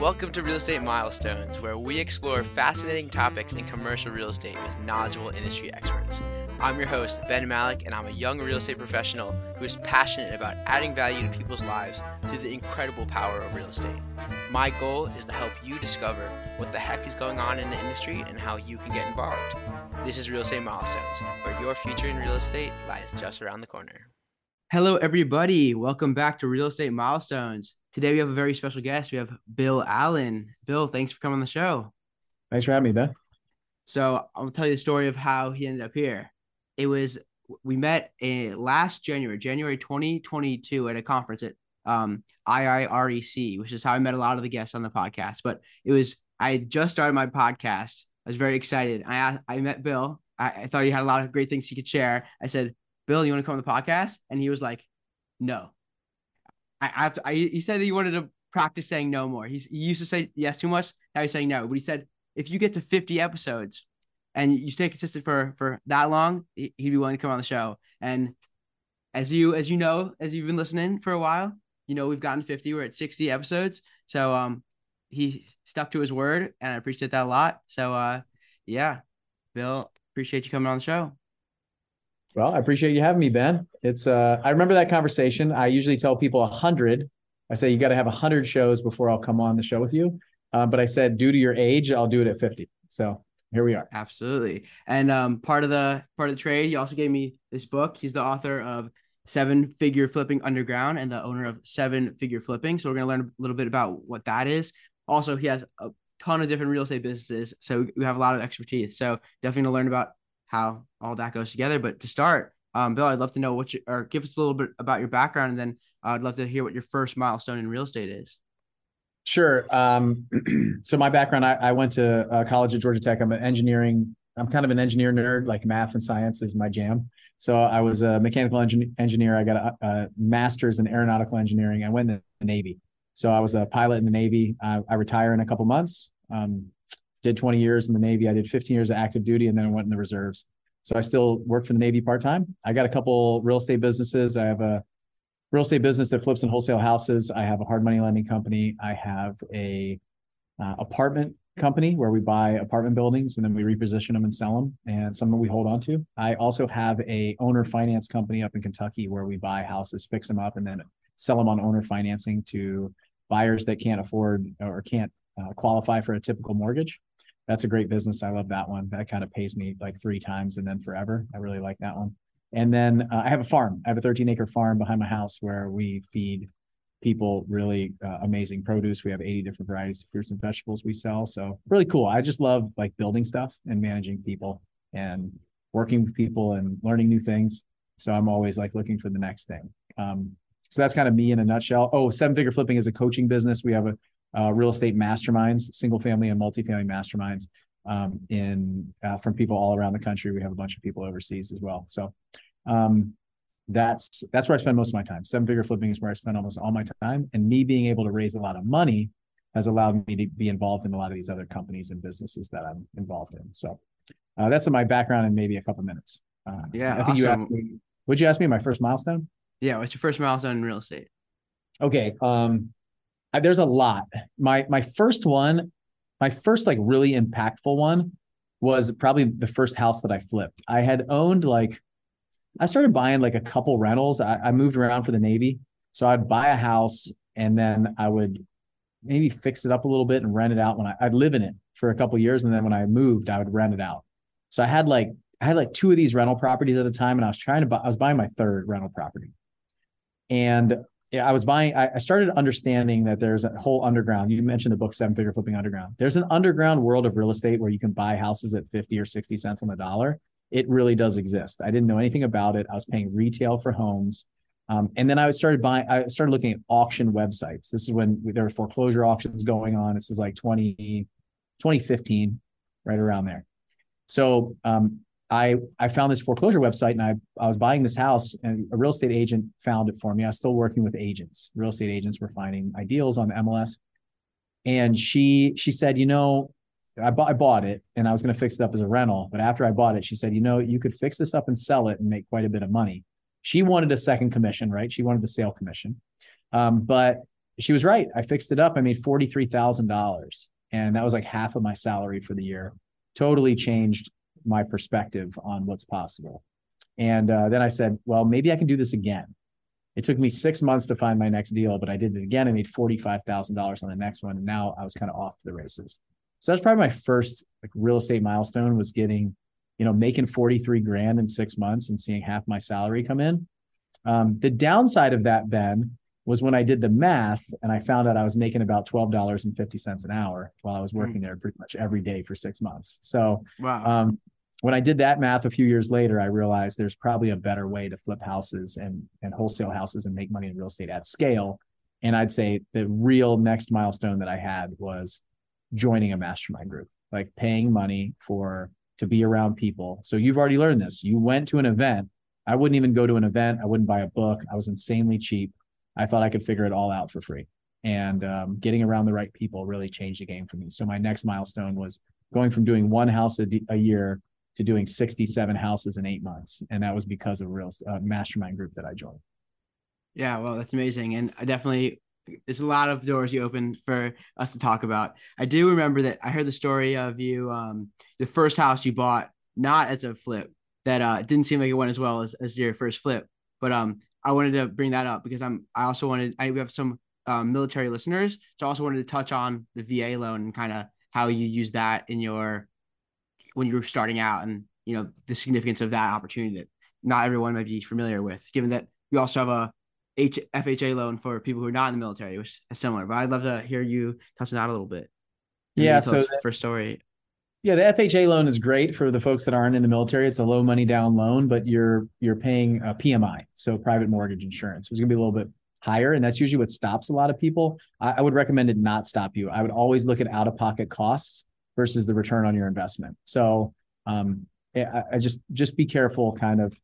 Welcome to Real Estate Milestones, where we explore fascinating topics in commercial real estate with knowledgeable industry experts. I'm your host, Ben Malech, and I'm a young real estate professional who is passionate about adding value to people's lives through the incredible power of real estate. My goal is to help you discover what the heck is going on in the industry and how you can get involved. This is Real Estate Milestones, where your future in real estate lies just around the corner. Hello, everybody. Welcome back to Real Estate Milestones. Today we have a very special guest. We have Bill Allen. Bill, thanks for coming on the show. Thanks for having me, Ben. So I'll tell you the story of how he ended up here. It was we met in last January, January 2022, at a conference at um, IIREC, which is how I met a lot of the guests on the podcast. But it was I just started my podcast. I was very excited. I I met Bill. I, I thought he had a lot of great things he could share. I said, Bill, you want to come on the podcast? And he was like, No. I, I have to. I, he said that he wanted to practice saying no more. He's he used to say yes too much. Now he's saying no. But he said if you get to 50 episodes and you stay consistent for for that long, he'd be willing to come on the show. And as you as you know, as you've been listening for a while, you know we've gotten 50. We're at 60 episodes. So um, he stuck to his word, and I appreciate that a lot. So uh, yeah, Bill, appreciate you coming on the show. Well, I appreciate you having me, Ben. It's uh I remember that conversation. I usually tell people a hundred. I say you got to have a hundred shows before I'll come on the show with you. Uh, but I said due to your age, I'll do it at 50. So here we are. Absolutely. And um part of the part of the trade, he also gave me this book. He's the author of Seven Figure Flipping Underground and the owner of Seven Figure Flipping. So we're gonna learn a little bit about what that is. Also, he has a ton of different real estate businesses, so we have a lot of expertise. So definitely gonna learn about how all that goes together. But to start, um, Bill, I'd love to know what you or give us a little bit about your background, and then I'd love to hear what your first milestone in real estate is. Sure. Um, so my background, I, I went to uh, college at Georgia Tech. I'm an engineering. I'm kind of an engineer nerd. Like math and science is my jam. So I was a mechanical engin- engineer. I got a, a, master's in aeronautical engineering. I went in the Navy. So I was a pilot in the Navy. I, I retire in a couple months. Um, did 20 years in the Navy. I did 15 years of active duty and then I went in the reserves. So I still work for the Navy part time. I got a couple real estate businesses. I have a real estate business that flips and wholesale houses. I have a hard money lending company. I have a uh, apartment company where we buy apartment buildings and then we reposition them and sell them and some we hold on to. I also have a owner finance company up in Kentucky where we buy houses, fix them up and then sell them on owner financing to buyers that can't afford or can't uh, qualify for a typical mortgage that's a great business. I love that one. That kind of pays me like three times and then forever. I really like that one. And then uh, I have a farm. I have a 13 acre farm behind my house where we feed people really uh, amazing produce. We have 80 different varieties of fruits and vegetables we sell. So really cool. I just love like building stuff and managing people and working with people and learning new things. So I'm always like looking for the next thing. Um, so that's kind of me in a nutshell. Oh, seven figure flipping is a coaching business. We have a uh, real estate masterminds, single family and multifamily masterminds um, in uh, from people all around the country. We have a bunch of people overseas as well. So um, that's that's where I spend most of my time. Seven figure flipping is where I spend almost all my time, and me being able to raise a lot of money has allowed me to be involved in a lot of these other companies and businesses that I'm involved in. So uh, that's my background in maybe a couple minutes. Uh, yeah, I think awesome. you asked me. Would you ask me my first milestone? Yeah, what's your first milestone in real estate? Okay, um, there's a lot. My my first one, my first like really impactful one was probably the first house that I flipped. I had owned like I started buying like a couple rentals. I, I moved around for the Navy. So I'd buy a house and then I would maybe fix it up a little bit and rent it out when I, I'd live in it for a couple years. And then when I moved, I would rent it out. So I had like I had like two of these rental properties at a time, and I was trying to buy. I was buying my third rental property, and I was buying, I started understanding that there's a whole underground. You mentioned the book Seven Figure Flipping Underground. There's an underground world of real estate where you can buy houses at 50 or 60 cents on the dollar. It really does exist. I didn't know anything about it. I was paying retail for homes. Um, and then I started buying, I started looking at auction websites. This is when there were foreclosure auctions going on. This is like 20, 2015, right around there. So um, I I found this foreclosure website and I I was buying this house and a real estate agent found it for me. I was still working with agents. Real estate agents were finding ideals on the MLS. And she she said, you know, I bought I bought it and I was going to fix it up as a rental, but after I bought it, she said, you know, you could fix this up and sell it and make quite a bit of money. She wanted a second commission, right? She wanted the sale commission. Um, but she was right. I fixed it up. I made forty three thousand dollars, and that was like half of my salary for the year. Totally changed my perspective on what's possible. And uh, then I said, well, maybe I can do this again. It took me six months to find my next deal, but I did it again. I made $45,000 on the next one. And now I was kind of off to the races. So that's probably my first like real estate milestone was getting, you know, making 43 grand in six months and seeing half my salary come in. Um, the downside of that, Ben, was when I did the math and I found out I was making about $12.50 an hour while I was hmm. working there pretty much every day for six months. So wow. um, when I did that math a few years later, I realized there's probably a better way to flip houses and and wholesale houses and make money in real estate at scale. And I'd say the real next milestone that I had was joining a mastermind group, like paying money for to be around people. So you've already learned this. You went to an event. I wouldn't even go to an event. I wouldn't buy a book. I was insanely cheap. I thought I could figure it all out for free. And um, getting around the right people really changed the game for me. So my next milestone was going from doing one house a, d- a year to doing 67 houses in eight months. And that was because of a real uh, mastermind group that I joined. Yeah, well, that's amazing. And I definitely, there's a lot of doors you opened for us to talk about. I do remember that I heard the story of you, um, the first house you bought, not as a flip, that uh, didn't seem like it went as well as, as your first flip. But um, I wanted to bring that up because I'm, I also wanted, I, we have some um, military listeners. So I also wanted to touch on the VA loan and kind of how you use that in your when you're starting out and you know the significance of that opportunity that not everyone might be familiar with given that we also have a H- FHA loan for people who are not in the military which is similar but I'd love to hear you touch on that a little bit. Yeah so first story. Yeah the FHA loan is great for the folks that aren't in the military. It's a low money down loan but you're you're paying a PMI so private mortgage insurance it's going to be a little bit higher and that's usually what stops a lot of people. I, I would recommend it not stop you. I would always look at out of pocket costs versus the return on your investment. So um, I, I, just just be careful, kind of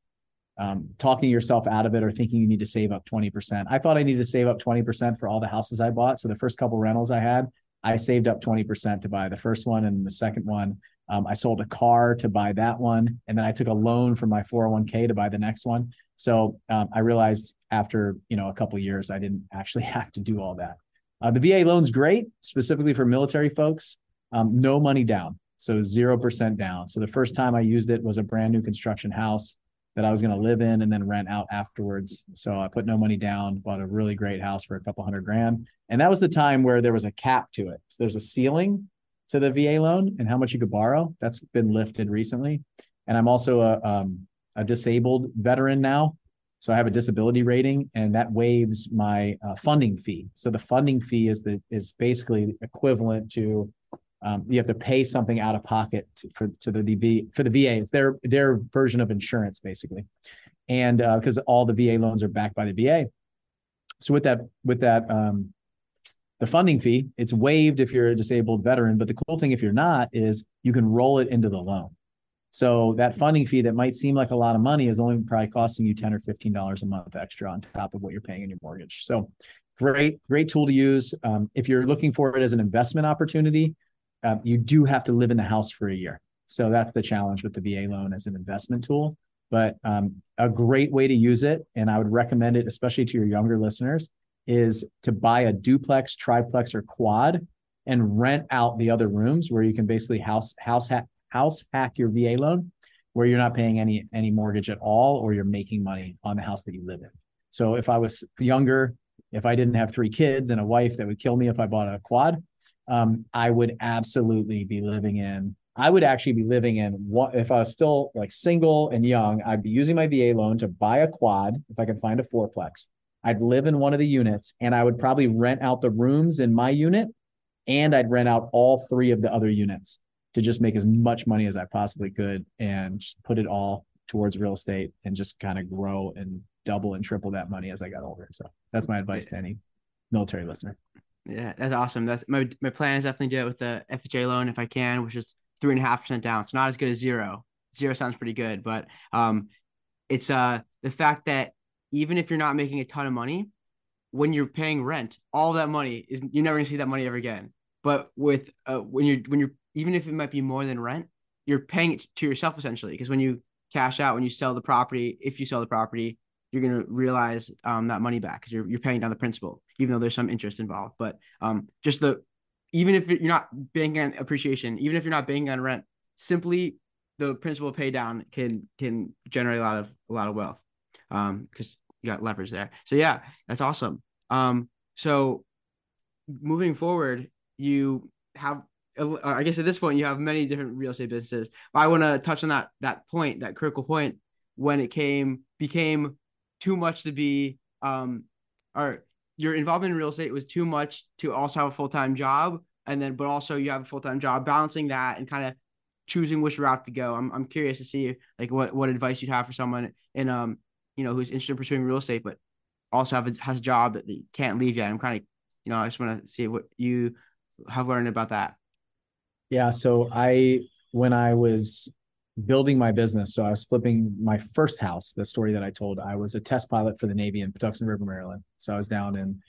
um, talking yourself out of it or thinking you need to save up twenty percent. I thought I needed to save up twenty percent for all the houses I bought. So the first couple rentals I had, I saved up twenty percent to buy the first one, and the second one, um, I sold a car to buy that one, and then I took a loan from my 401k to buy the next one. So um, I realized after you know a couple years, I didn't actually have to do all that. Uh, the VA loan's great, specifically for military folks um, no money down. So 0% down. So the first time I used it was a brand new construction house that I was going to live in and then rent out afterwards. So I put no money down, bought a really great house for a couple hundred grand. And that was the time where there was a cap to it. So there's a ceiling to the VA loan and how much you could borrow. That's been lifted recently. And I'm also a, um, a disabled veteran now. So I have a disability rating and that waives my uh, funding fee. So the funding fee is the is basically equivalent to um, you have to pay something out of pocket to, for to the DV for the VA. It's their their version of insurance basically, and because uh, all the VA loans are backed by the VA. So with that with that um, the funding fee, it's waived if you're a disabled veteran. But the cool thing if you're not is you can roll it into the loan. So that funding fee that might seem like a lot of money is only probably costing you ten or fifteen dollars a month extra on top of what you're paying in your mortgage. So great great tool to use um, if you're looking for it as an investment opportunity um, you do have to live in the house for a year. So that's the challenge with the VA loan as an investment tool. But um, a great way to use it, and I would recommend it, especially to your younger listeners, is to buy a duplex, triplex, or quad and rent out the other rooms where you can basically house house hack house hack your VA loan, where you're not paying any any mortgage at all, or you're making money on the house that you live in. So if I was younger, if I didn't have three kids and a wife that would kill me if I bought a quad, um, I would absolutely be living in. I would actually be living in what if I was still like single and young, I'd be using my VA loan to buy a quad if I could find a fourplex. I'd live in one of the units and I would probably rent out the rooms in my unit and I'd rent out all three of the other units to just make as much money as I possibly could and just put it all towards real estate and just kind of grow and double and triple that money as I got older. So that's my advice to any military listener. Yeah, that's awesome. That's my my plan is definitely do it with the FHA loan if I can, which is three and a half percent down. So not as good as zero. Zero sounds pretty good, but um, it's uh the fact that even if you're not making a ton of money, when you're paying rent, all that money is you're never gonna see that money ever again. But with uh when you're when you're even if it might be more than rent, you're paying it to yourself essentially because when you cash out when you sell the property, if you sell the property, you're gonna realize um that money back because you're you're paying down the principal even though there's some interest involved. But um, just the even if you're not banking on appreciation, even if you're not banking on rent, simply the principal pay down can can generate a lot of a lot of wealth um because you got leverage there so yeah that's awesome um so moving forward you have i guess at this point you have many different real estate businesses but i want to touch on that that point that critical point when it came became too much to be um or your involvement in real estate was too much to also have a full-time job and then but also you have a full-time job balancing that and kind of choosing which route to go. I'm I'm curious to see like what what advice you'd have for someone in um you know who's interested in pursuing real estate but also have a, has a job that they can't leave yet. I'm kind of you know I just want to see what you have learned about that. Yeah, so I when I was building my business, so I was flipping my first house. The story that I told, I was a test pilot for the Navy in Patuxent River, Maryland. So I was down in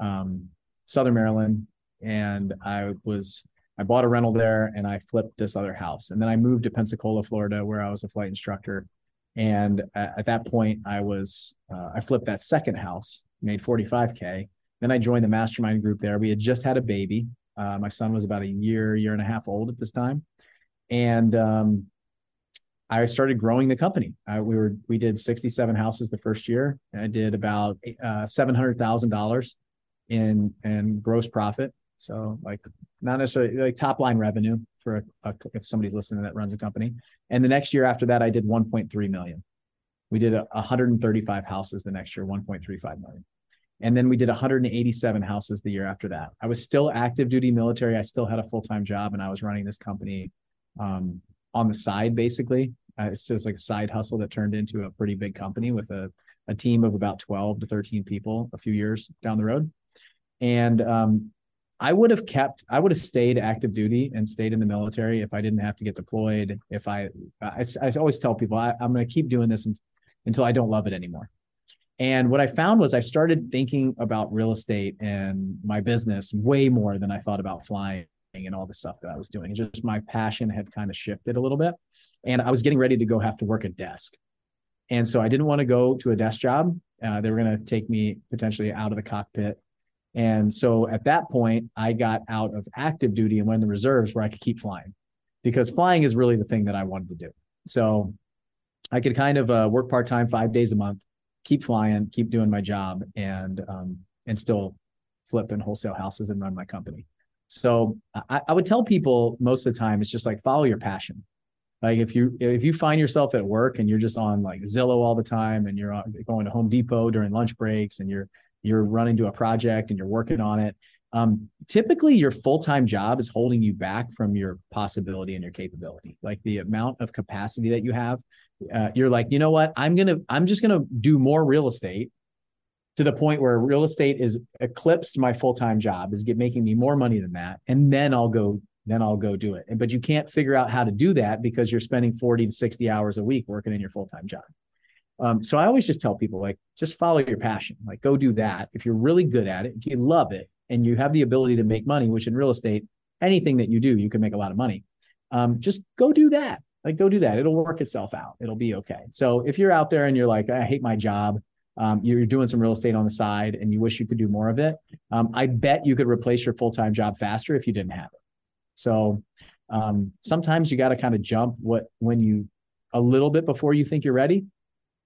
um, Southern Maryland, and I was I bought a rental there and I flipped this other house. And then I moved to Pensacola, Florida, where I was a flight instructor. And at, at that point, I was uh, I flipped that second house, made 45k. Then I joined the mastermind group there. We had just had a baby. Uh, my son was about a year, year and a half old at this time, and um, I started growing the company. Uh, we were we did 67 houses the first year. I did about uh, seven hundred thousand dollars in in gross profit. So like not necessarily like top line revenue for a, a, if somebody's listening that runs a company. And the next year after that, I did 1.3 million. We did a, 135 houses the next year, 1.35 million. And then we did 187 houses the year after that. I was still active duty military. I still had a full time job, and I was running this company um, on the side, basically. Uh, it's just like a side hustle that turned into a pretty big company with a, a team of about 12 to 13 people a few years down the road. And um, I would have kept, I would have stayed active duty and stayed in the military if I didn't have to get deployed. If I, I, I always tell people I, am going to keep doing this until I don't love it anymore. And what I found was I started thinking about real estate and my business way more than I thought about flying and all the stuff that I was doing. Just my passion had kind of shifted a little bit. And I was getting ready to go have to work a desk. And so I didn't want to go to a desk job. Uh, they were going to take me potentially out of the cockpit and so at that point, I got out of active duty and went in the reserves where I could keep flying because flying is really the thing that I wanted to do. So I could kind of uh, work part time five days a month, keep flying, keep doing my job, and um, and still flip and wholesale houses and run my company. So I, I would tell people most of the time it's just like follow your passion. Like if you if you find yourself at work and you're just on like Zillow all the time and you're going to Home Depot during lunch breaks and you're you're running to a project and you're working on it um, typically your full-time job is holding you back from your possibility and your capability like the amount of capacity that you have uh, you're like you know what i'm gonna i'm just gonna do more real estate to the point where real estate is eclipsed my full-time job is get making me more money than that and then i'll go then i'll go do it but you can't figure out how to do that because you're spending 40 to 60 hours a week working in your full-time job um, so I always just tell people like, just follow your passion. Like, go do that. If you're really good at it, if you love it, and you have the ability to make money, which in real estate, anything that you do, you can make a lot of money. Um, just go do that. Like, go do that. It'll work itself out. It'll be okay. So if you're out there and you're like, I hate my job, um, you're doing some real estate on the side, and you wish you could do more of it, um, I bet you could replace your full time job faster if you didn't have it. So um, sometimes you got to kind of jump what when you a little bit before you think you're ready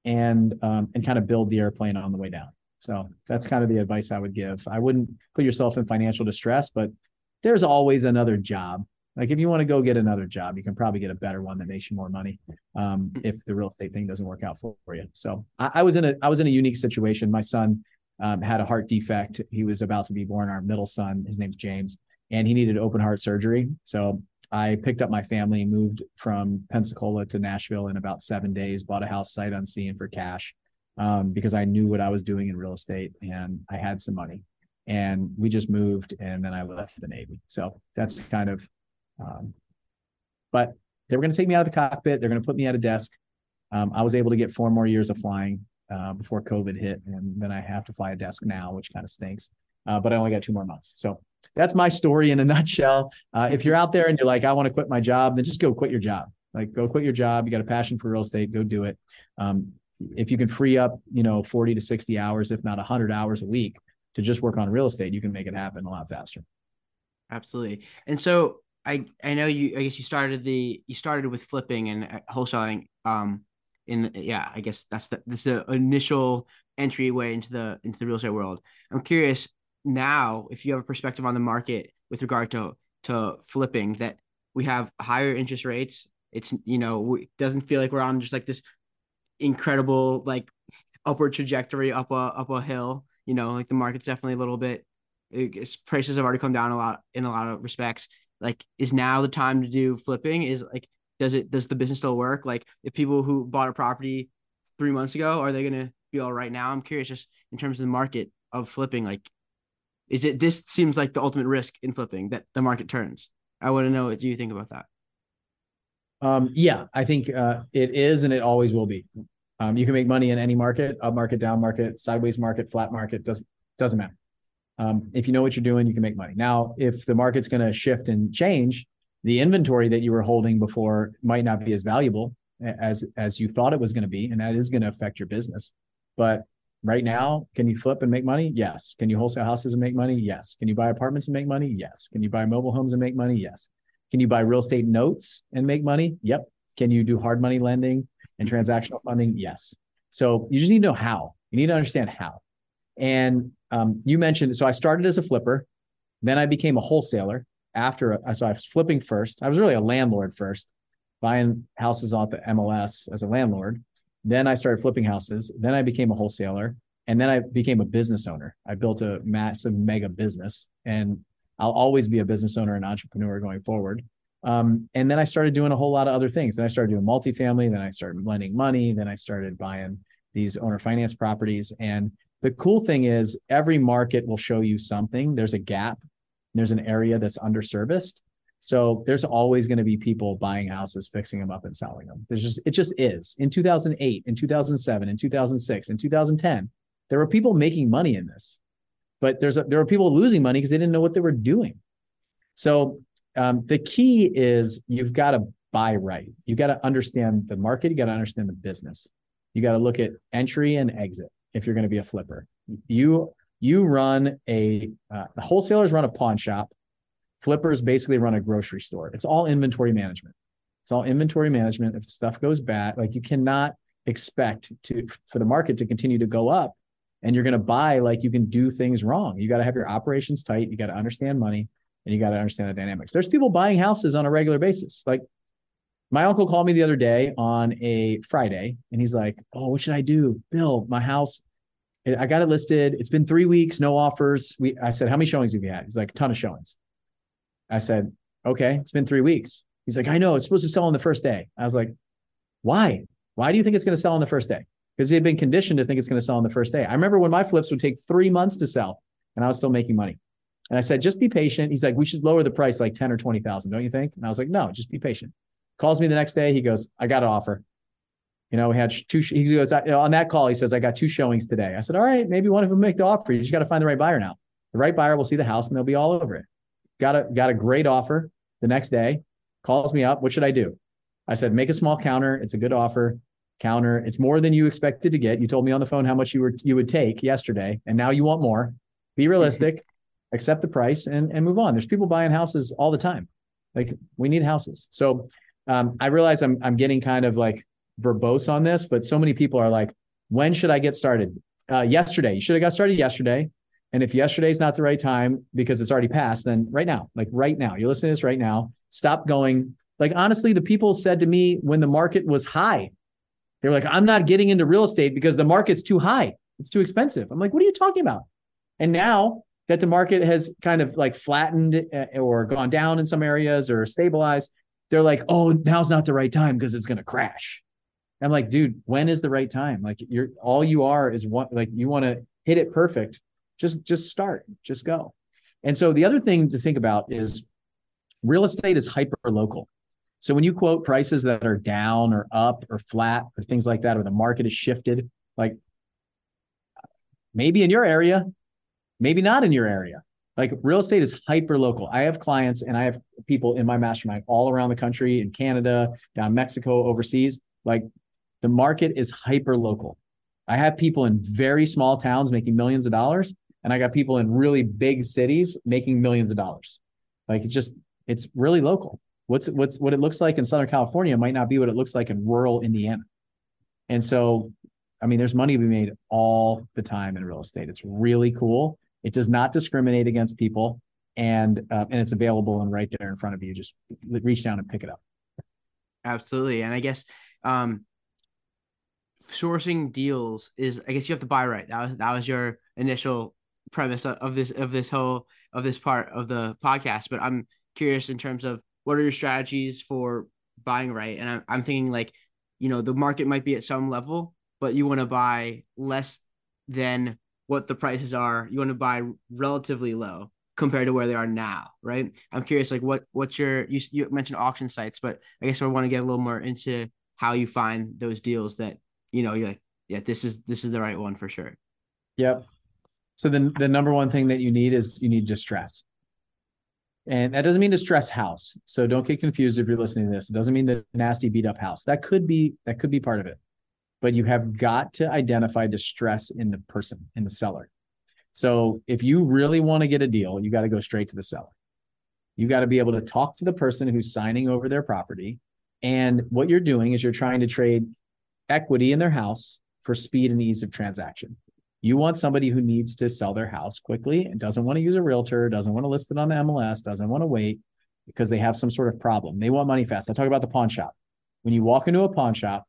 and um, and kind of build the airplane on the way down. So that's kind of the advice I would give. I wouldn't put yourself in financial distress, but there's always another job. Like if you want to go get another job, you can probably get a better one that makes you more money um, if the real estate thing doesn't work out for, for you. So I, I, was in a I was in a unique situation. My son um, had a heart defect. He was about to be born. Our middle son, his name's James, and he needed open heart surgery. So I picked up my family, moved from Pensacola to Nashville in about seven days, bought a house sight unseen for cash um, because I knew what I was doing in real estate and I had some money. And we just moved and then I left the Navy. So that's kind of, um, but they were going to take me out of the cockpit. They're going to put me at a desk. Um, I was able to get four more years of flying uh, before COVID hit. And then I have to fly a desk now, which kind of stinks. Uh, but I only got two more months. So that's my story in a nutshell. Uh, if you're out there and you're like, I want to quit my job, then just go quit your job. Like, go quit your job. You got a passion for real estate, go do it. Um, if you can free up, you know, 40 to 60 hours, if not 100 hours a week, to just work on real estate, you can make it happen a lot faster. Absolutely. And so I I know you I guess you started the you started with flipping and uh, wholesaling um in the, yeah I guess that's the this is the initial entryway into the into the real estate world. I'm curious now if you have a perspective on the market with regard to to flipping that we have higher interest rates. It's you know it doesn't feel like we're on just like this incredible like upward trajectory up a up a hill. You know, like the market's definitely a little bit. It's, prices have already come down a lot in a lot of respects. Like, is now the time to do flipping? Is like, does it does the business still work? Like, if people who bought a property three months ago are they gonna be all right now? I'm curious, just in terms of the market of flipping. Like, is it this seems like the ultimate risk in flipping that the market turns? I want to know what do you think about that. Um, yeah, I think uh, it is, and it always will be. Um, you can make money in any market, up market, down market, sideways market, flat market, doesn't doesn't matter. Um, if you know what you're doing, you can make money. Now, if the market's going to shift and change, the inventory that you were holding before might not be as valuable as as you thought it was going to be, and that is going to affect your business. But right now, can you flip and make money? Yes. Can you wholesale houses and make money? Yes. Can you buy apartments and make money? Yes. Can you buy mobile homes and make money? Yes. Can you buy real estate notes and make money? Yep. Can you do hard money lending and transactional funding? Yes. So you just need to know how. You need to understand how. And um, you mentioned, so I started as a flipper, then I became a wholesaler. After, so I was flipping first. I was really a landlord first, buying houses off the MLS as a landlord. Then I started flipping houses. Then I became a wholesaler, and then I became a business owner. I built a massive mega business, and I'll always be a business owner and entrepreneur going forward. Um, and then I started doing a whole lot of other things. Then I started doing multifamily. Then I started lending money. Then I started buying these owner finance properties. And the cool thing is, every market will show you something. There's a gap. There's an area that's underserviced. So there's always going to be people buying houses, fixing them up, and selling them. There's just it just is. In 2008, in 2007, in 2006, in 2010, there were people making money in this, but there's a, there were people losing money because they didn't know what they were doing. So um, the key is you've got to buy right. You got to understand the market. You got to understand the business. You got to look at entry and exit if you're going to be a flipper. You you run a uh, wholesalers run a pawn shop. Flippers basically run a grocery store. It's all inventory management. It's all inventory management. If stuff goes bad, like you cannot expect to for the market to continue to go up and you're going to buy like you can do things wrong. You got to have your operations tight. You got to understand money and you got to understand the dynamics. There's people buying houses on a regular basis. Like my uncle called me the other day on a Friday and he's like, Oh, what should I do? Bill, my house, I got it listed. It's been three weeks, no offers. We, I said, How many showings have you had? He's like, A ton of showings. I said, Okay, it's been three weeks. He's like, I know it's supposed to sell on the first day. I was like, Why? Why do you think it's going to sell on the first day? Because he had been conditioned to think it's going to sell on the first day. I remember when my flips would take three months to sell and I was still making money. And I said, just be patient. He's like, we should lower the price like 10 or 20,000, don't you think? And I was like, no, just be patient. Calls me the next day. He goes, I got an offer. You know, we had two, he goes, on that call, he says, I got two showings today. I said, all right, maybe one of them make the offer. You just got to find the right buyer now. The right buyer will see the house and they'll be all over it. Got a, got a great offer the next day, calls me up. What should I do? I said, make a small counter. It's a good offer. Counter. It's more than you expected to get. You told me on the phone how much you were, you would take yesterday. And now you want more. Be realistic accept the price and, and move on. There's people buying houses all the time. Like we need houses. So um, I realize I'm I'm getting kind of like verbose on this, but so many people are like, when should I get started? Uh, yesterday. You should have got started yesterday. And if yesterday is not the right time because it's already passed, then right now, like right now, you're listening to this right now. Stop going. Like honestly, the people said to me when the market was high, they were like, I'm not getting into real estate because the market's too high. It's too expensive. I'm like, what are you talking about? And now that the market has kind of like flattened uh, or gone down in some areas or stabilized, they're like, oh, now's not the right time because it's going to crash. I'm like, dude, when is the right time? Like you're all you are is what like you want to hit it perfect. Just just start, just go. And so the other thing to think about is real estate is hyper local. So when you quote prices that are down or up or flat or things like that, or the market is shifted, like maybe in your area, maybe not in your area. Like real estate is hyper local. I have clients and I have people in my mastermind all around the country, in Canada, down Mexico, overseas. Like the market is hyper local. I have people in very small towns making millions of dollars, and I got people in really big cities making millions of dollars. Like it's just it's really local. What's what's what it looks like in Southern California might not be what it looks like in rural Indiana. And so, I mean, there's money to be made all the time in real estate. It's really cool. It does not discriminate against people, and uh, and it's available and right there in front of you. Just reach down and pick it up. Absolutely, and I guess um, sourcing deals is I guess you have to buy right. That was that was your initial premise of this of this whole of this part of the podcast. But I'm curious in terms of what are your strategies for buying right, and I'm I'm thinking like you know the market might be at some level, but you want to buy less than what the prices are. You want to buy relatively low compared to where they are now, right? I'm curious, like what what's your you you mentioned auction sites, but I guess I want to get a little more into how you find those deals that you know you're like, yeah, this is this is the right one for sure. Yep. So the the number one thing that you need is you need distress. And that doesn't mean distress house. So don't get confused if you're listening to this. It doesn't mean the nasty beat up house. That could be that could be part of it. But you have got to identify distress in the person, in the seller. So if you really want to get a deal, you got to go straight to the seller. You got to be able to talk to the person who's signing over their property. And what you're doing is you're trying to trade equity in their house for speed and ease of transaction. You want somebody who needs to sell their house quickly and doesn't want to use a realtor, doesn't want to list it on the MLS, doesn't want to wait because they have some sort of problem. They want money fast. I talk about the pawn shop. When you walk into a pawn shop,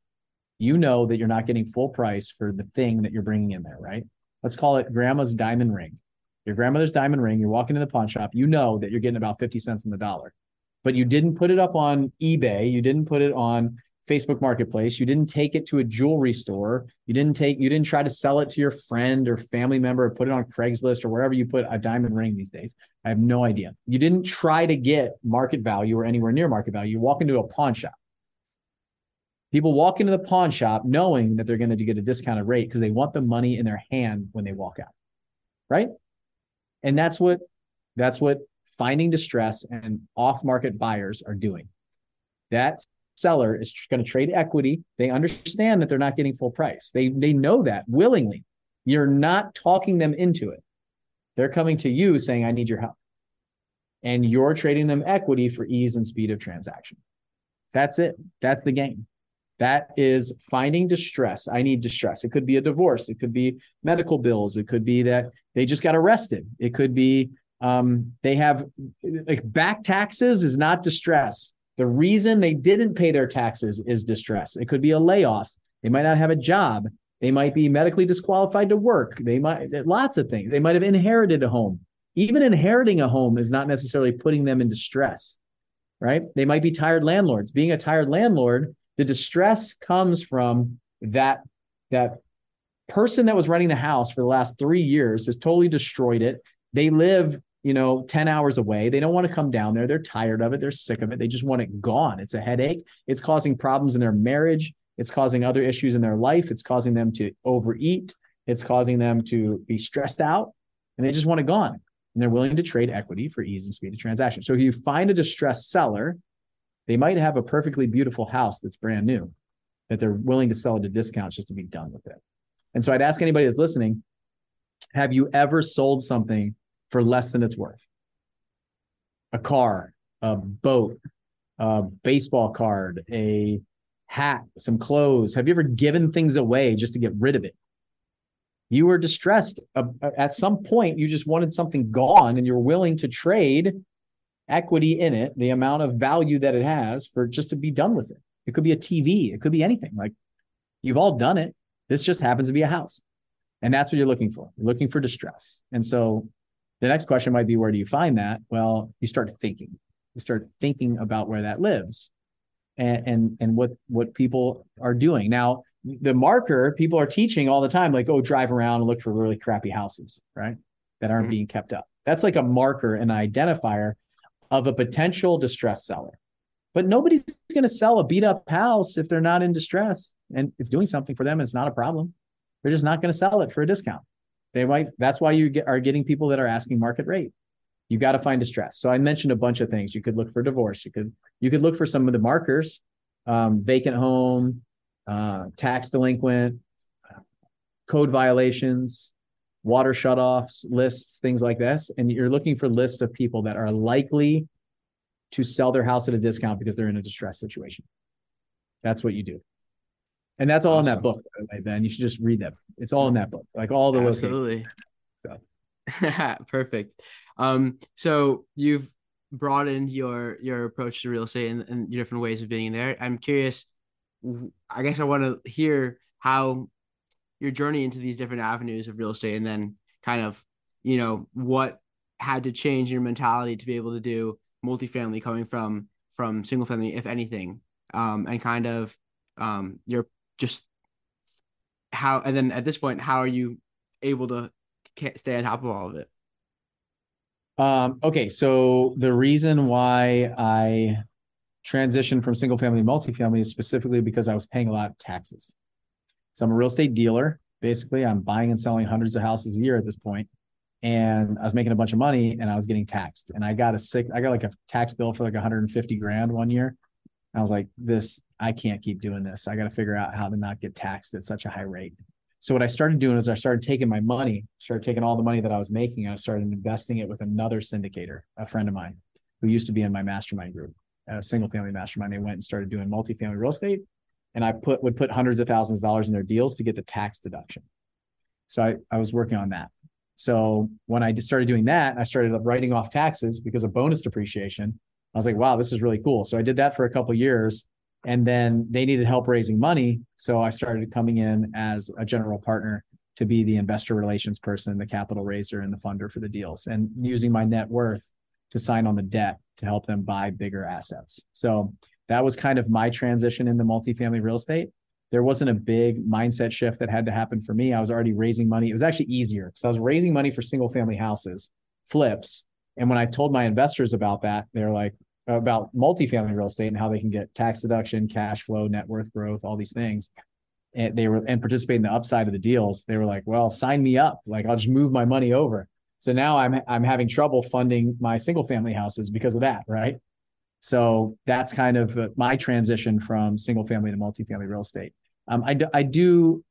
you know that you're not getting full price for the thing that you're bringing in there, right? Let's call it grandma's diamond ring. Your grandmother's diamond ring, you're walking in the pawn shop, you know that you're getting about 50 cents in the dollar. But you didn't put it up on eBay, you didn't put it on Facebook Marketplace. You didn't take it to a jewelry store. You didn't take you didn't try to sell it to your friend or family member or put it on Craigslist or wherever you put a diamond ring these days. I have no idea. You didn't try to get market value or anywhere near market value. You walk into a pawn shop. People walk into the pawn shop knowing that they're going to get a discounted rate because they want the money in their hand when they walk out. Right? And that's what that's what finding distress and off-market buyers are doing. That seller is going to trade equity. They understand that they're not getting full price. They they know that willingly. You're not talking them into it. They're coming to you saying, "I need your help," and you're trading them equity for ease and speed of transaction. That's it. That's the game. That is finding distress. I need distress. It could be a divorce. It could be medical bills. It could be that they just got arrested. It could be um, they have like back taxes is not distress. The reason they didn't pay their taxes is distress. It could be a layoff. They might not have a job. They might be medically disqualified to work. They might lots of things. They might have inherited a home. Even inheriting a home is not necessarily putting them in distress, right? They might be tired landlords. Being a tired landlord, the distress comes from that that person that was running the house for the last 3 years has totally destroyed it. They live you know, 10 hours away. They don't want to come down there. They're tired of it. They're sick of it. They just want it gone. It's a headache. It's causing problems in their marriage. It's causing other issues in their life. It's causing them to overeat. It's causing them to be stressed out and they just want it gone. And they're willing to trade equity for ease and speed of transaction. So if you find a distressed seller, they might have a perfectly beautiful house that's brand new that they're willing to sell at a discount just to be done with it. And so I'd ask anybody that's listening, have you ever sold something for less than it's worth. A car, a boat, a baseball card, a hat, some clothes. Have you ever given things away just to get rid of it? You were distressed uh, at some point. You just wanted something gone and you're willing to trade equity in it, the amount of value that it has for just to be done with it. It could be a TV, it could be anything. Like you've all done it. This just happens to be a house. And that's what you're looking for. You're looking for distress. And so the next question might be, where do you find that? Well, you start thinking. You start thinking about where that lives, and and and what what people are doing now. The marker people are teaching all the time, like, oh, drive around and look for really crappy houses, right? That aren't mm-hmm. being kept up. That's like a marker and an identifier of a potential distress seller. But nobody's going to sell a beat up house if they're not in distress and it's doing something for them. And it's not a problem. They're just not going to sell it for a discount. They might. That's why you get, are getting people that are asking market rate. You got to find distress. So I mentioned a bunch of things. You could look for divorce. You could you could look for some of the markers, um, vacant home, uh, tax delinquent, code violations, water shutoffs lists, things like this. And you're looking for lists of people that are likely to sell their house at a discount because they're in a distressed situation. That's what you do. And that's all awesome. in that book, by the way, Ben. You should just read that. It's all in that book, like all the Absolutely. So perfect. Um, so you've broadened your your approach to real estate and, and your different ways of being there. I'm curious. I guess I want to hear how your journey into these different avenues of real estate, and then kind of you know what had to change your mentality to be able to do multifamily coming from from single family, if anything, um, and kind of um, your just how, and then at this point, how are you able to stay on top of all of it? Um, okay, so the reason why I transitioned from single family to multifamily is specifically because I was paying a lot of taxes. So I'm a real estate dealer. Basically, I'm buying and selling hundreds of houses a year at this point, and I was making a bunch of money and I was getting taxed. And I got a sick, I got like a tax bill for like 150 grand one year. I was like, this, I can't keep doing this. I got to figure out how to not get taxed at such a high rate. So what I started doing is I started taking my money, started taking all the money that I was making, and I started investing it with another syndicator, a friend of mine who used to be in my mastermind group, a single family mastermind. They went and started doing multifamily real estate. And I put would put hundreds of thousands of dollars in their deals to get the tax deduction. So I, I was working on that. So when I started doing that, I started writing off taxes because of bonus depreciation. I was like, wow, this is really cool. So I did that for a couple years and then they needed help raising money. So I started coming in as a general partner to be the investor relations person, the capital raiser, and the funder for the deals, and using my net worth to sign on the debt to help them buy bigger assets. So that was kind of my transition into multifamily real estate. There wasn't a big mindset shift that had to happen for me. I was already raising money. It was actually easier because I was raising money for single family houses, flips. And when I told my investors about that, they're like, about multifamily real estate and how they can get tax deduction, cash flow, net worth growth, all these things. And they were and participate in the upside of the deals. They were like, "Well, sign me up. Like I'll just move my money over." So now I'm I'm having trouble funding my single family houses because of that, right? So that's kind of uh, my transition from single family to multifamily real estate. Um, I do, I do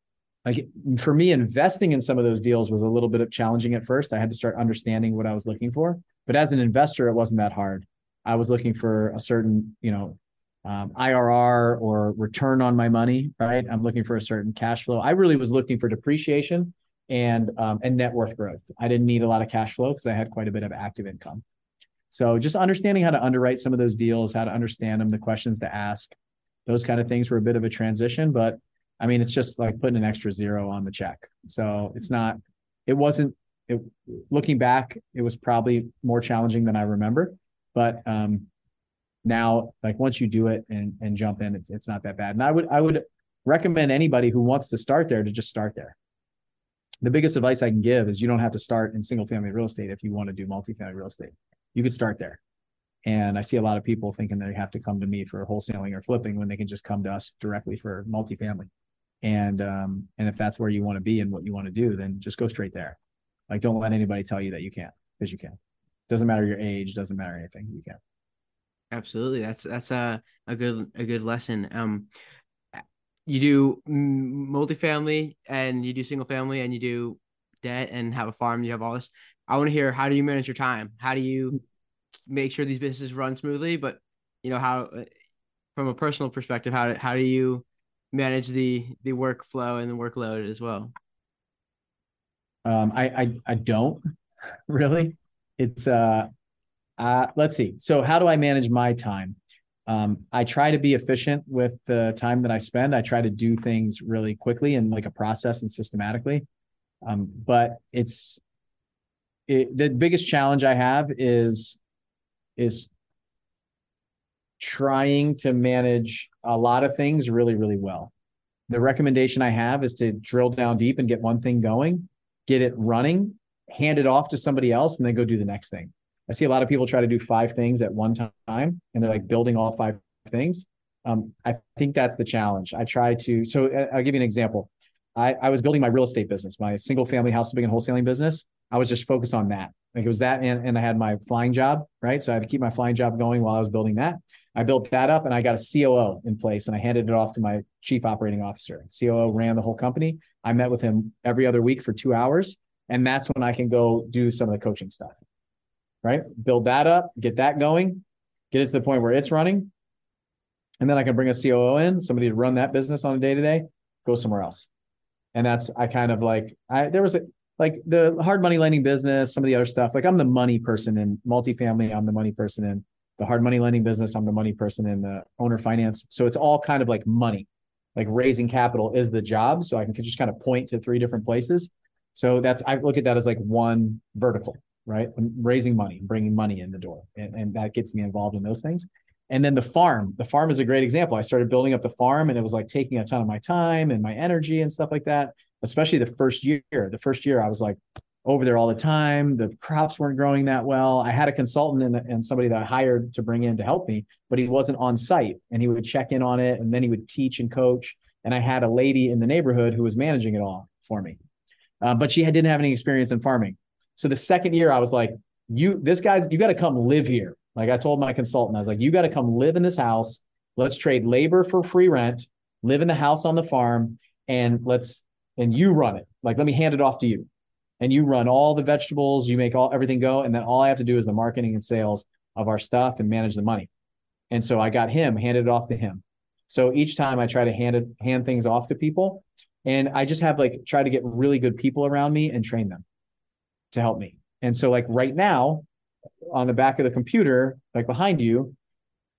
like for me investing in some of those deals was a little bit of challenging at first. I had to start understanding what I was looking for, but as an investor, it wasn't that hard. I was looking for a certain, you know, um, IRR or return on my money, right? I'm looking for a certain cash flow. I really was looking for depreciation and um, and net worth growth. I didn't need a lot of cash flow because I had quite a bit of active income. So just understanding how to underwrite some of those deals, how to understand them, the questions to ask, those kind of things were a bit of a transition. But I mean, it's just like putting an extra zero on the check. So it's not, it wasn't. It, looking back, it was probably more challenging than I remember but um, now, like once you do it and and jump in, it's it's not that bad. And I would I would recommend anybody who wants to start there to just start there. The biggest advice I can give is you don't have to start in single family real estate if you want to do multifamily real estate. You could start there. And I see a lot of people thinking they have to come to me for wholesaling or flipping when they can just come to us directly for multifamily. And um, and if that's where you want to be and what you want to do, then just go straight there. Like don't let anybody tell you that you can't because you can. Doesn't matter your age, doesn't matter anything. You can. Absolutely. That's that's a a good a good lesson. Um you do multifamily and you do single family and you do debt and have a farm, you have all this. I want to hear how do you manage your time? How do you make sure these businesses run smoothly, but you know how from a personal perspective, how how do you manage the the workflow and the workload as well? Um, I, I I don't really it's uh, uh let's see. So how do I manage my time? Um, I try to be efficient with the time that I spend. I try to do things really quickly and like a process and systematically. Um, but it's it, the biggest challenge I have is is trying to manage a lot of things really, really well. The recommendation I have is to drill down deep and get one thing going, get it running, hand it off to somebody else and then go do the next thing. I see a lot of people try to do five things at one time and they're like building all five things. Um, I think that's the challenge. I try to, so uh, I'll give you an example. I, I was building my real estate business, my single family house flipping and wholesaling business. I was just focused on that. Like it was that, and, and I had my flying job, right? So I had to keep my flying job going while I was building that. I built that up and I got a COO in place and I handed it off to my chief operating officer. COO ran the whole company. I met with him every other week for two hours And that's when I can go do some of the coaching stuff. Right. Build that up, get that going, get it to the point where it's running. And then I can bring a COO in, somebody to run that business on a day to day, go somewhere else. And that's, I kind of like, I, there was a, like the hard money lending business, some of the other stuff. Like I'm the money person in multifamily. I'm the money person in the hard money lending business. I'm the money person in the owner finance. So it's all kind of like money, like raising capital is the job. So I can just kind of point to three different places. So that's, I look at that as like one vertical, right? I'm raising money, bringing money in the door. And, and that gets me involved in those things. And then the farm, the farm is a great example. I started building up the farm and it was like taking a ton of my time and my energy and stuff like that especially the first year. The first year I was like over there all the time. The crops weren't growing that well. I had a consultant and, and somebody that I hired to bring in to help me, but he wasn't on site and he would check in on it and then he would teach and coach. And I had a lady in the neighborhood who was managing it all for me. Uh, but she had, didn't have any experience in farming. So the second year I was like, you, this guy's, you got to come live here. Like I told my consultant, I was like, you got to come live in this house. Let's trade labor for free rent, live in the house on the farm, and let's and you run it. Like, let me hand it off to you. And you run all the vegetables, you make all everything go. And then all I have to do is the marketing and sales of our stuff and manage the money. And so I got him, handed it off to him. So each time I try to hand it, hand things off to people. And I just have like try to get really good people around me and train them to help me. And so like right now, on the back of the computer, like behind you,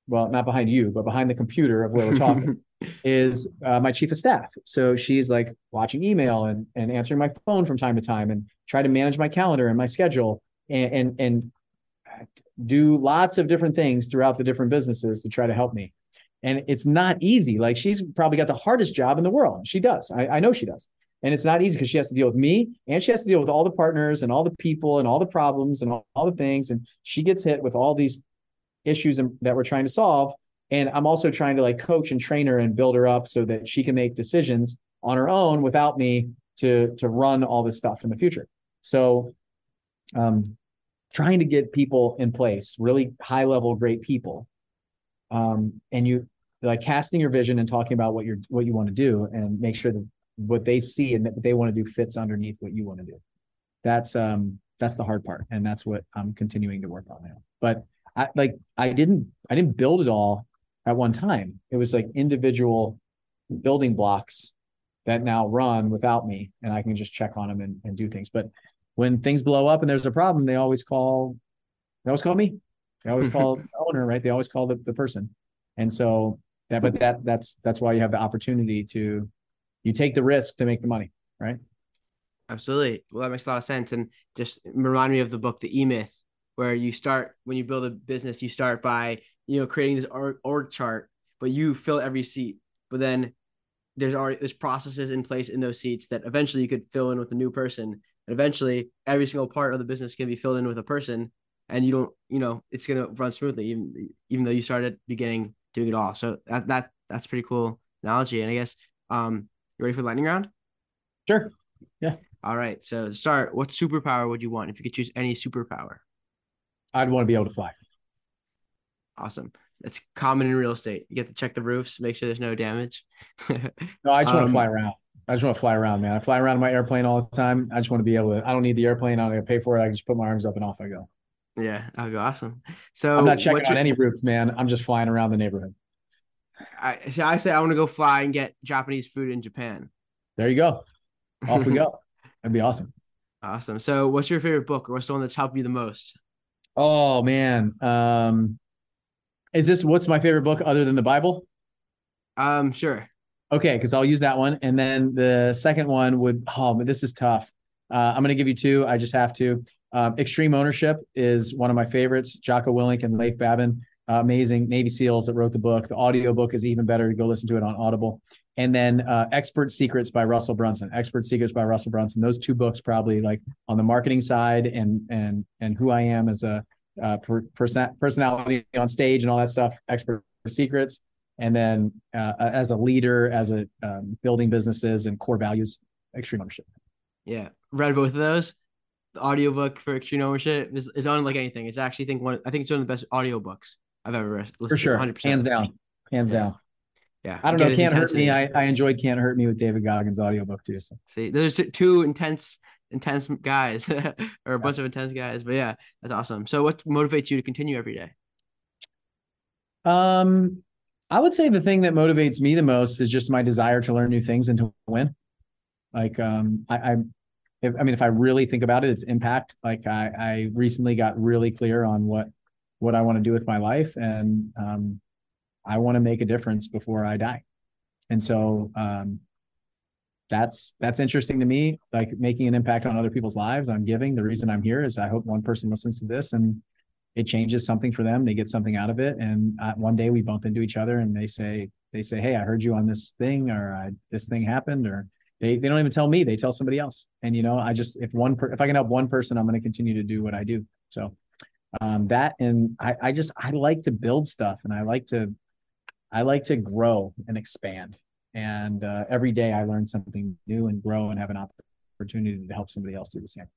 well, not behind you, but behind the computer of where we're talking, is uh, my chief of staff. So she's like watching email and, and answering my phone from time to time and try to manage my calendar and my schedule and, and, and do lots of different things throughout the different businesses to try to help me. And it's not easy. Like she's probably got the hardest job in the world. She does. I, I know she does. And it's not easy because she has to deal with me and she has to deal with all the partners and all the people and all the problems and all, all the things. And she gets hit with all these issues that we're trying to solve. And i'm also trying to like coach and train her and build her up so that she can make decisions on her own without me to to run all this stuff in the future. So um trying to get people in place really high level great people. Um and you like casting your vision and talking about what you're what you want to do and make sure that what they see and that they want to do fits underneath what you want to do. That's um that's the hard part and that's what i'm continuing to work on now. But I like I didn't I didn't build it all at one time. It was like individual building blocks that now run without me and I can just check on them and, and do things. But when things blow up and there's a problem, they always call they always call me. They always call the owner, right? They always call the, the person. And so that but that that's that's why you have the opportunity to you take the risk to make the money, right? Absolutely. Well, that makes a lot of sense. And just remind me of the book, The E Myth, where you start when you build a business, you start by you know creating this org, org chart, but you fill every seat. But then there's already there's processes in place in those seats that eventually you could fill in with a new person, and eventually every single part of the business can be filled in with a person, and you don't you know it's gonna run smoothly even even though you started at the beginning doing it all. So that that that's pretty cool analogy. And I guess um you ready for the lightning round? Sure. Yeah. All right. So start. What superpower would you want if you could choose any superpower? I'd want to be able to fly. Awesome. That's common in real estate. You get to check the roofs, make sure there's no damage. no, I just um, want to fly around. I just want to fly around, man. I fly around in my airplane all the time. I just want to be able to. I don't need the airplane. I don't to pay for it. I can just put my arms up and off I go. Yeah, that'd be awesome. So I'm not checking on any roofs, man. I'm just flying around the neighborhood. I I say I want to go fly and get Japanese food in Japan. There you go. Off we go. That'd be awesome. Awesome. So, what's your favorite book, or what's the one that's helped you the most? Oh man. Um is this what's my favorite book other than the Bible? Um, sure. Okay, because I'll use that one. And then the second one would oh, but this is tough. Uh, I'm gonna give you two. I just have to. Um, Extreme Ownership is one of my favorites. Jocko Willink and Leif Babin, uh, amazing Navy SEALs that wrote the book. The audio book is even better. Go listen to it on Audible. And then uh, Expert Secrets by Russell Brunson. Expert Secrets by Russell Brunson. Those two books probably like on the marketing side and and and who I am as a uh, per, person, personality on stage and all that stuff, expert secrets, and then uh, as a leader, as a um, building businesses and core values, extreme ownership. Yeah, read both of those. The audiobook for extreme ownership is, is unlike anything. It's actually I think one. I think it's one of the best audiobooks I've ever listened for sure. to. 100%. Hands down, hands yeah. down. Yeah, I don't know. Can't hurt me. I, I enjoyed Can't Hurt Me with David Goggins audiobook too. So see, there's two intense intense guys or a bunch of intense guys. But yeah, that's awesome. So what motivates you to continue every day? Um, I would say the thing that motivates me the most is just my desire to learn new things and to win. Like, um, I, I, if, I mean, if I really think about it, it's impact. Like, I, I recently got really clear on what, what I want to do with my life, and um, I want to make a difference before I die. And so, um, that's that's interesting to me. Like making an impact on other people's lives. I'm giving. The reason I'm here is I hope one person listens to this and it changes something for them. They get something out of it, and uh, one day we bump into each other, and they say they say, "Hey, I heard you on this thing, or this thing happened," or they they don't even tell me. They tell somebody else. And you know, I just if one per, if I can help one person, I'm going to continue to do what I do. So um, that and I I just I like to build stuff, and I like to I like to grow and expand. And uh, every day I learn something new and grow and have an opportunity to help somebody else do the same.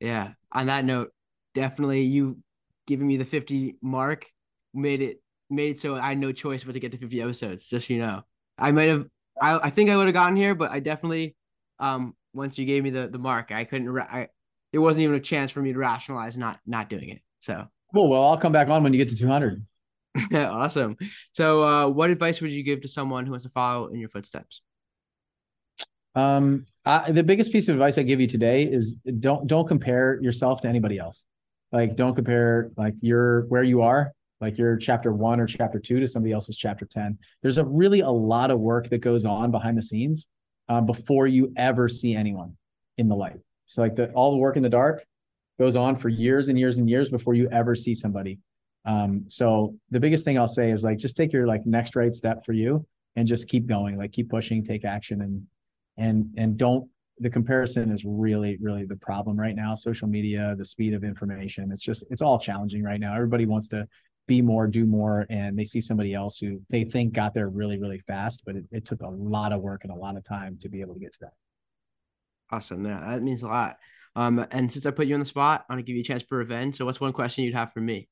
Yeah. On that note, definitely you giving me the 50 mark made it made it so I had no choice but to get to 50 episodes, just so you know. I might have I, I think I would have gotten here, but I definitely um once you gave me the the mark, I couldn't I there wasn't even a chance for me to rationalize not not doing it. So cool. Well, I'll come back on when you get to 200. awesome. So, uh, what advice would you give to someone who wants to follow in your footsteps? Um, I, the biggest piece of advice I give you today is don't don't compare yourself to anybody else. Like, don't compare like your where you are, like your chapter one or chapter two, to somebody else's chapter ten. There's a really a lot of work that goes on behind the scenes uh, before you ever see anyone in the light. So, like the all the work in the dark goes on for years and years and years before you ever see somebody. Um, so the biggest thing I'll say is like just take your like next right step for you and just keep going, like keep pushing, take action and and and don't the comparison is really really the problem right now. Social media the speed of information it's just it's all challenging right now. Everybody wants to be more do more and they see somebody else who they think got there really really fast but it, it took a lot of work and a lot of time to be able to get to that awesome yeah that means a lot um and since i put you on the spot i want to give you a chance for revenge so what's one question you'd have for me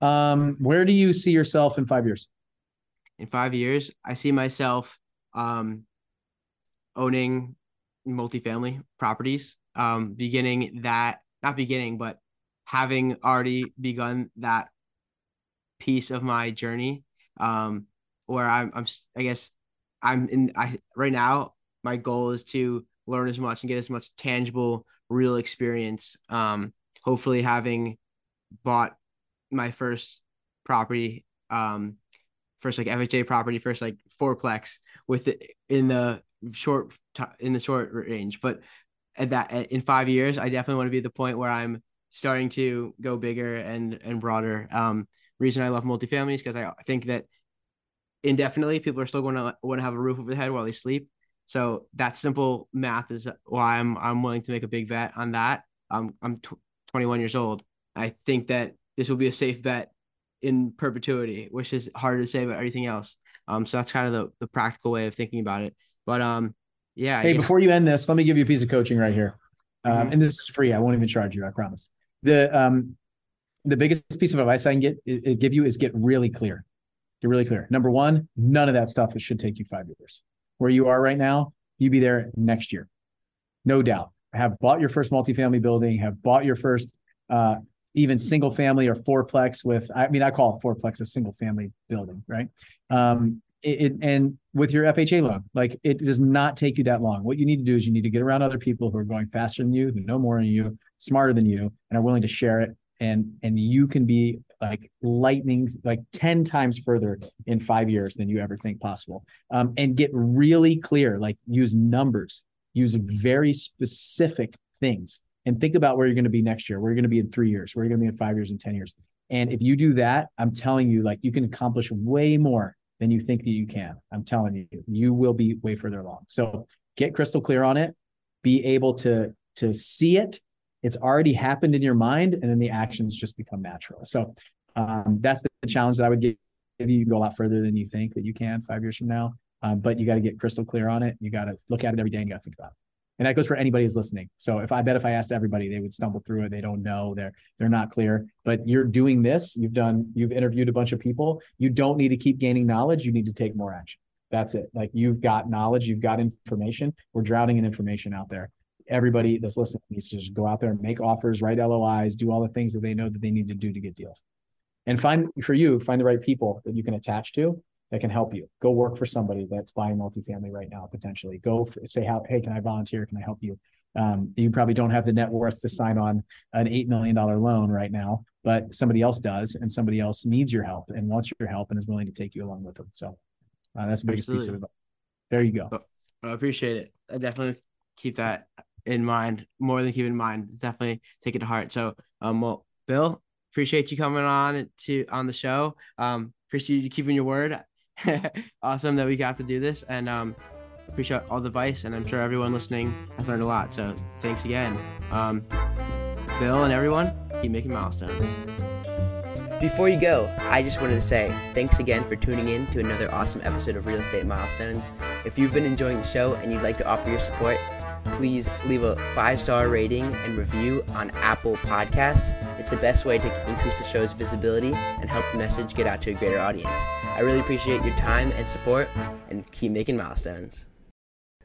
um, where do you see yourself in five years? In five years, I see myself um, owning multifamily properties. Um, beginning that, not beginning, but having already begun that piece of my journey. Um, where I'm, I'm, I guess, I'm in. I right now, my goal is to learn as much and get as much tangible, real experience. Um, hopefully, having bought my first property, um, first like FHA property, first like fourplex with it in the short in the short range. But at that in five years, I definitely want to be at the point where I'm starting to go bigger and and broader. Um, reason I love multifamilies because I think that indefinitely people are still going to want to have a roof over their head while they sleep. So that simple math is why I'm I'm willing to make a big bet on that. Um, I'm t- 21 years old. I think that this will be a safe bet in perpetuity, which is hard to say about everything else. Um, so that's kind of the, the practical way of thinking about it. But um, yeah. hey, before you end this, let me give you a piece of coaching right here. Um, mm-hmm. and this is free. I won't even charge you. I promise. The um, the biggest piece of advice I can get it, give you is get really clear. Get really clear. Number one, none of that stuff should take you five years. Where you are right now, you'd be there next year, no doubt. Have bought your first multifamily building. Have bought your first uh, even single family or fourplex with i mean i call it fourplex a single family building right um it, it, and with your fha loan like it does not take you that long what you need to do is you need to get around other people who are going faster than you who know more than you smarter than you and are willing to share it and and you can be like lightning like 10 times further in five years than you ever think possible um, and get really clear like use numbers use very specific things and think about where you're going to be next year, where you're going to be in three years, where you're going to be in five years and 10 years. And if you do that, I'm telling you, like you can accomplish way more than you think that you can. I'm telling you, you will be way further along. So get crystal clear on it, be able to to see it. It's already happened in your mind, and then the actions just become natural. So um, that's the challenge that I would give you. You can go a lot further than you think that you can five years from now. Um, but you got to get crystal clear on it. You got to look at it every day and you got to think about it and that goes for anybody who's listening. So if I bet if I asked everybody, they would stumble through it. They don't know. They're they're not clear. But you're doing this. You've done. You've interviewed a bunch of people. You don't need to keep gaining knowledge. You need to take more action. That's it. Like you've got knowledge. You've got information. We're drowning in information out there. Everybody that's listening needs to just go out there and make offers, write LOIs, do all the things that they know that they need to do to get deals. And find for you, find the right people that you can attach to that can help you. Go work for somebody that's buying multifamily right now, potentially. Go say, how, hey, can I volunteer? Can I help you? Um, you probably don't have the net worth to sign on an $8 million loan right now, but somebody else does, and somebody else needs your help and wants your help and is willing to take you along with them. So uh, that's the biggest Absolutely. piece of advice. There you go. I appreciate it. I definitely keep that in mind more than keep in mind. Definitely take it to heart. So, um, well, Bill, appreciate you coming on to on the show. Um, appreciate you keeping your word. awesome that we got to do this, and um, appreciate all the advice. And I'm sure everyone listening has learned a lot. So, thanks again, um, Bill, and everyone. Keep making milestones. Before you go, I just wanted to say thanks again for tuning in to another awesome episode of Real Estate Milestones. If you've been enjoying the show and you'd like to offer your support, please leave a five star rating and review on Apple Podcasts. It's the best way to increase the show's visibility and help the message get out to a greater audience. I really appreciate your time and support and keep making milestones.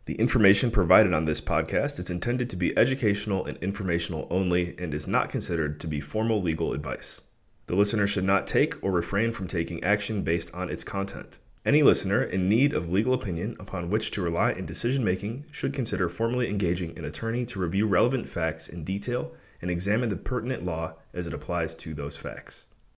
The information provided on this podcast is intended to be educational and informational only and is not considered to be formal legal advice. The listener should not take or refrain from taking action based on its content. Any listener in need of legal opinion upon which to rely in decision making should consider formally engaging an attorney to review relevant facts in detail and examine the pertinent law as it applies to those facts.